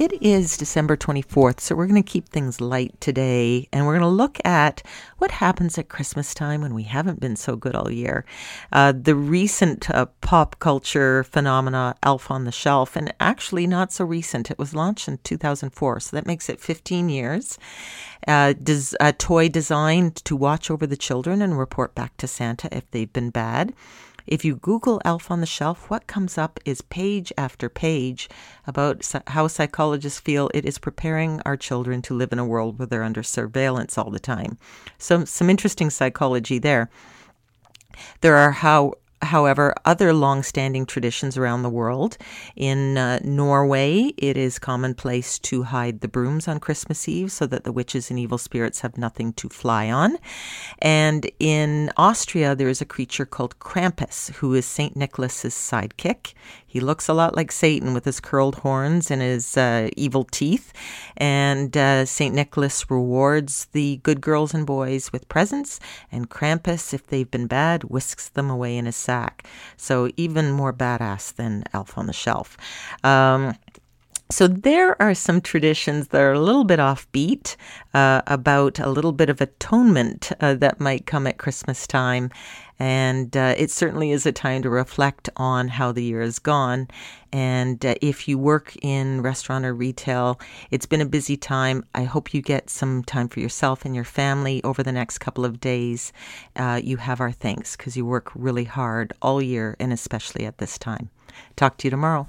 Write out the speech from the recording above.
It is December 24th, so we're going to keep things light today and we're going to look at what happens at Christmas time when we haven't been so good all year. Uh, the recent uh, pop culture phenomena, Elf on the Shelf, and actually not so recent. It was launched in 2004, so that makes it 15 years. Uh, des- a toy designed to watch over the children and report back to Santa if they've been bad. If you Google Elf on the Shelf, what comes up is page after page about how psychologists feel it is preparing our children to live in a world where they're under surveillance all the time. So, some interesting psychology there. There are how however, other long standing traditions around the world. In uh, Norway, it is commonplace to hide the brooms on Christmas Eve so that the witches and evil spirits have nothing to fly on. And in Austria, there is a creature called Krampus, who is St. Nicholas's sidekick. He looks a lot like Satan with his curled horns and his uh, evil teeth. And uh, St. Nicholas rewards the good girls and boys with presents, and Krampus, if they've been bad, whisks them away in his sack. So even more badass than Elf on the Shelf. Um, so there are some traditions that are a little bit offbeat uh, about a little bit of atonement uh, that might come at Christmas time. And uh, it certainly is a time to reflect on how the year has gone. And uh, if you work in restaurant or retail, it's been a busy time. I hope you get some time for yourself and your family over the next couple of days. Uh, you have our thanks because you work really hard all year and especially at this time. Talk to you tomorrow.